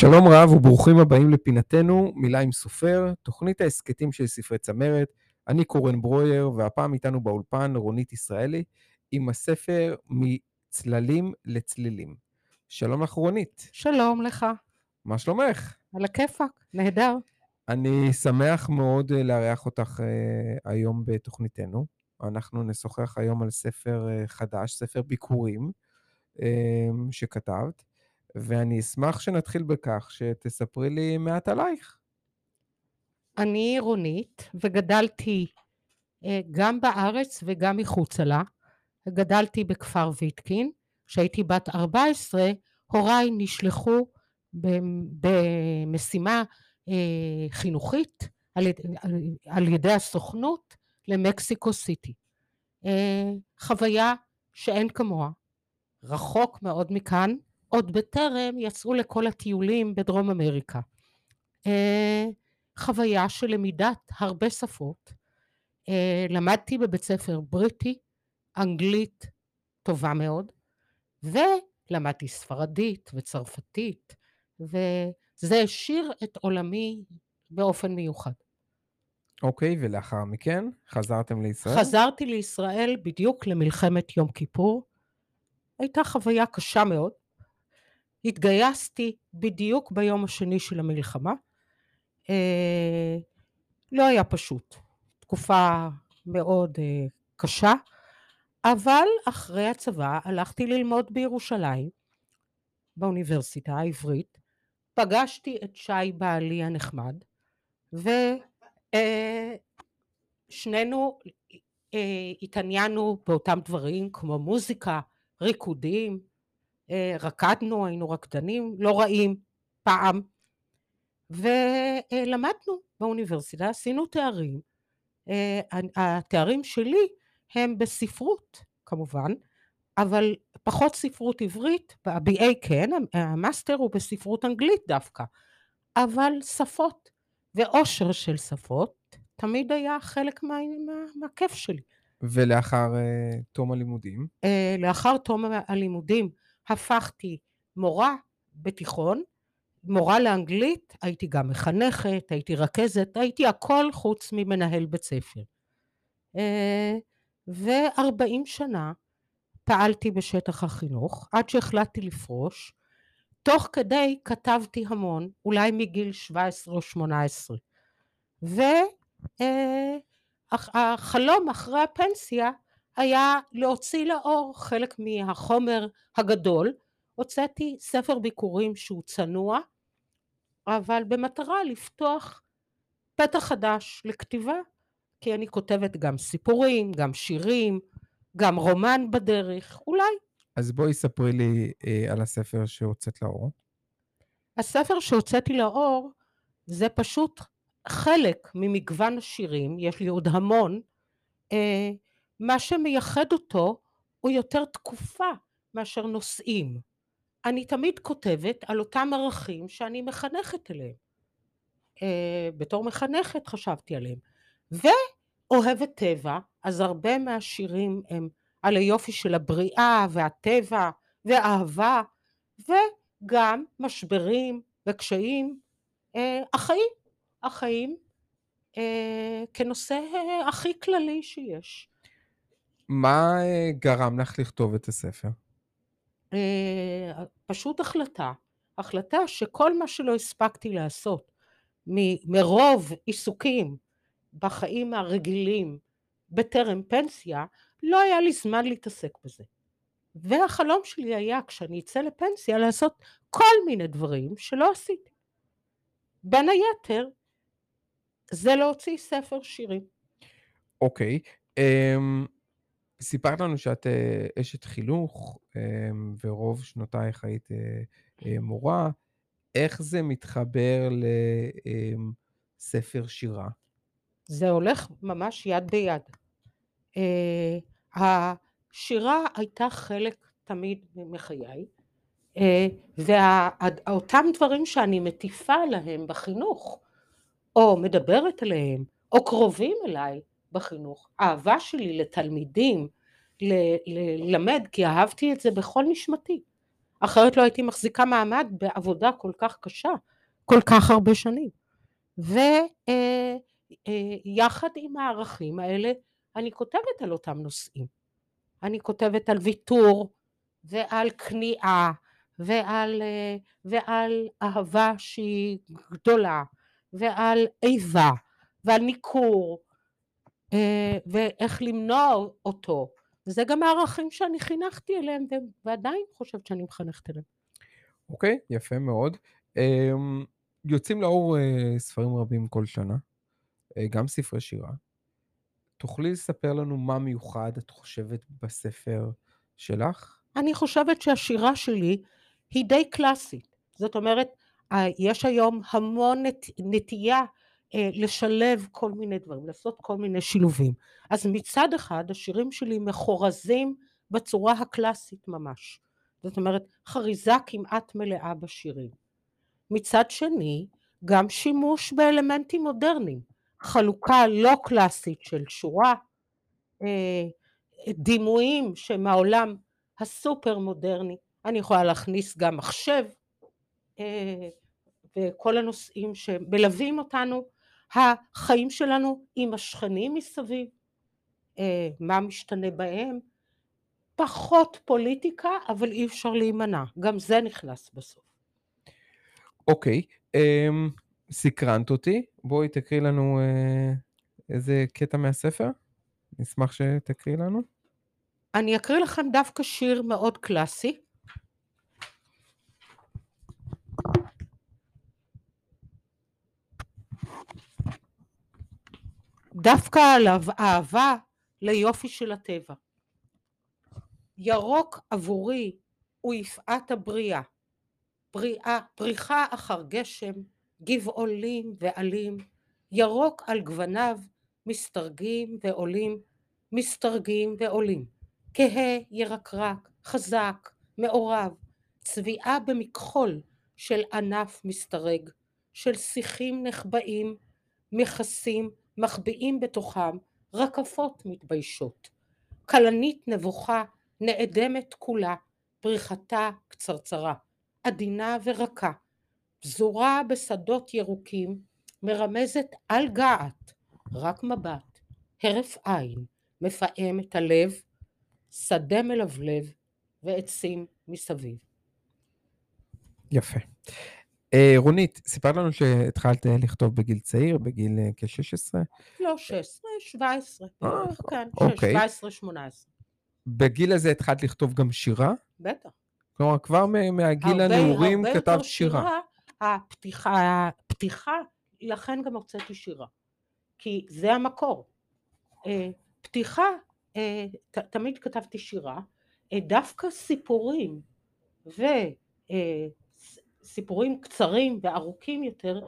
שלום רב וברוכים הבאים לפינתנו, מילה עם סופר, תוכנית ההסכתים של ספרי צמרת. אני קורן ברויר, והפעם איתנו באולפן רונית ישראלי, עם הספר מצללים לצלילים. שלום לך רונית. שלום לך. מה שלומך? על הכיפאק, נהדר. אני שמח מאוד אה, לארח אותך uh, היום בתוכניתנו. אנחנו נשוחח היום על ספר uh, חדש, ספר ביקורים, שכתבת. ואני אשמח שנתחיל בכך שתספרי לי מעט עלייך. אני רונית, וגדלתי אה, גם בארץ וגם מחוצה לה. גדלתי בכפר ויטקין. כשהייתי בת 14, הוריי נשלחו במשימה אה, חינוכית על ידי הסוכנות למקסיקו סיטי. אה, חוויה שאין כמוה. רחוק מאוד מכאן, עוד בטרם יצאו לכל הטיולים בדרום אמריקה. אה, חוויה של למידת הרבה שפות. אה, למדתי בבית ספר בריטי, אנגלית טובה מאוד, ולמדתי ספרדית וצרפתית, וזה העשיר את עולמי באופן מיוחד. אוקיי, okay, ולאחר מכן חזרתם לישראל? חזרתי לישראל בדיוק למלחמת יום כיפור. הייתה חוויה קשה מאוד. התגייסתי בדיוק ביום השני של המלחמה. אה, לא היה פשוט, תקופה מאוד אה, קשה, אבל אחרי הצבא הלכתי ללמוד בירושלים, באוניברסיטה העברית, פגשתי את שי בעלי הנחמד, ושנינו אה, התעניינו באותם דברים כמו מוזיקה, ריקודים, אה, רקדנו, היינו רקדנים לא רעים פעם, ולמדנו באוניברסיטה, עשינו תארים. אה, התארים שלי הם בספרות כמובן, אבל פחות ספרות עברית, ב-BA כן, המאסטר הוא בספרות אנגלית דווקא, אבל שפות ועושר של שפות תמיד היה חלק מה, מה, מהכיף שלי. ולאחר uh, תום הלימודים? Uh, לאחר תום הלימודים הפכתי מורה בתיכון, מורה לאנגלית, הייתי גם מחנכת, הייתי רכזת, הייתי הכל חוץ ממנהל בית ספר. אה, וארבעים שנה פעלתי בשטח החינוך עד שהחלטתי לפרוש. תוך כדי כתבתי המון, אולי מגיל 17 או 18. והחלום אחרי הפנסיה היה להוציא לאור חלק מהחומר הגדול. הוצאתי ספר ביקורים שהוא צנוע, אבל במטרה לפתוח פתח חדש לכתיבה, כי אני כותבת גם סיפורים, גם שירים, גם רומן בדרך, אולי. אז בואי ספרי לי אה, על הספר שהוצאת לאור. הספר שהוצאתי לאור זה פשוט חלק ממגוון השירים, יש לי עוד המון, אה, מה שמייחד אותו הוא יותר תקופה מאשר נושאים. אני תמיד כותבת על אותם ערכים שאני מחנכת אליהם. אה, בתור מחנכת חשבתי עליהם. ואוהבת טבע, אז הרבה מהשירים הם על היופי של הבריאה והטבע ואהבה, וגם משברים וקשיים. אה, החיים, החיים אה, כנושא הכי כללי שיש. מה אה, גרם לך לכתוב את הספר? אה, פשוט החלטה. החלטה שכל מה שלא הספקתי לעשות מרוב עיסוקים בחיים הרגילים בטרם פנסיה, לא היה לי זמן להתעסק בזה. והחלום שלי היה כשאני אצא לפנסיה לעשות כל מיני דברים שלא עשיתי. בין היתר, זה להוציא ספר שירים. אוקיי. Okay. אמ, um... סיפרת לנו שאת אה, אשת חינוך, אמ, ורוב שנותייך היית אה, אה, מורה. איך זה מתחבר לספר שירה? זה הולך ממש יד ביד. השירה הייתה חלק תמיד מחיי, ואותם דברים שאני מטיפה להם בחינוך, או מדברת עליהם, או קרובים אליי, בחינוך. האהבה שלי לתלמידים, ללמד, כי אהבתי את זה בכל נשמתי. אחרת לא הייתי מחזיקה מעמד בעבודה כל כך קשה, כל כך הרבה שנים. ויחד עם הערכים האלה אני כותבת על אותם נושאים. אני כותבת על ויתור ועל כניעה ועל, ועל אהבה שהיא גדולה ועל איבה ועל ניכור ואיך למנוע אותו. וזה גם הערכים שאני חינכתי אליהם ועדיין חושבת שאני מחנכת אליהם. אוקיי, okay, יפה מאוד. יוצאים לאור ספרים רבים כל שנה, גם ספרי שירה. תוכלי לספר לנו מה מיוחד את חושבת בספר שלך? אני חושבת שהשירה שלי היא די קלאסית. זאת אומרת, יש היום המון נת, נטייה אה, לשלב כל מיני דברים, לעשות כל מיני שילובים. אז מצד אחד השירים שלי מחורזים בצורה הקלאסית ממש. זאת אומרת, חריזה כמעט מלאה בשירים. מצד שני, גם שימוש באלמנטים מודרניים. חלוקה לא קלאסית של שורה, אה, דימויים שמהעולם הסופר מודרני, אני יכולה להכניס גם מחשב אה, וכל הנושאים שמלווים אותנו, החיים שלנו עם השכנים מסביב, אה, מה משתנה בהם, פחות פוליטיקה אבל אי אפשר להימנע, גם זה נכנס בסוף. אוקיי, okay, um, סקרנת אותי, בואי תקריא לנו uh, איזה קטע מהספר, נשמח שתקריא לנו. אני אקריא לכם דווקא שיר מאוד קלאסי. דווקא על אהבה ליופי של הטבע. ירוק עבורי הוא יפעת הבריאה, פריחה, פריחה אחר גשם, גבעולים ועלים, ירוק על גווניו מסתרגים ועולים, מסתרגים ועולים. כהה ירקרק, חזק, מעורב, צביעה במכחול של ענף מסתרג, של שיחים נחבאים, מכסים, מחביאים בתוכם רקפות מתביישות. כלנית נבוכה, נאדמת כולה, פריחתה קצרצרה, עדינה ורכה, פזורה בשדות ירוקים, מרמזת על געת, רק מבט, הרף עין, מפעם את הלב, שדה מלבלב ועצים מסביב. יפה. אה, רונית, סיפרת לנו שהתחלת לכתוב בגיל צעיר, בגיל אה, כ-16? לא, 16, 17, אה, כן, אוקיי. 17, 18. בגיל הזה התחלת לכתוב גם שירה? בטח. כלומר, כבר מהגיל הנעורים כתבת שירה. שירה. הפתיחה, הפתיחה, לכן גם הוצאתי שירה. כי זה המקור. אה, פתיחה אה, ת, תמיד כתבתי שירה, אה, דווקא סיפורים וסיפורים אה, קצרים וארוכים יותר,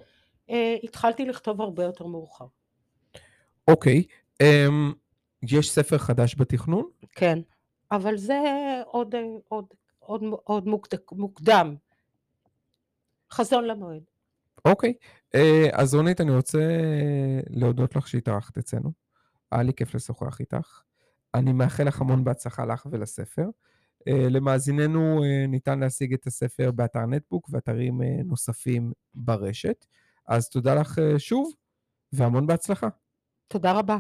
התחלתי לכתוב הרבה יותר מאוחר. אוקיי, okay. um, יש ספר חדש בתכנון? כן, אבל זה עוד, עוד, עוד, עוד מוקדם. חזון למועד. אוקיי, okay. אז רונית, אני רוצה להודות לך שהתארחת אצלנו. היה לי כיף לשוחח איתך. אני מאחל לך המון בהצלחה לך ולספר. Uh, למאזיננו uh, ניתן להשיג את הספר באתר נטבוק ואתרים uh, נוספים ברשת. אז תודה לך שוב, והמון בהצלחה. תודה רבה.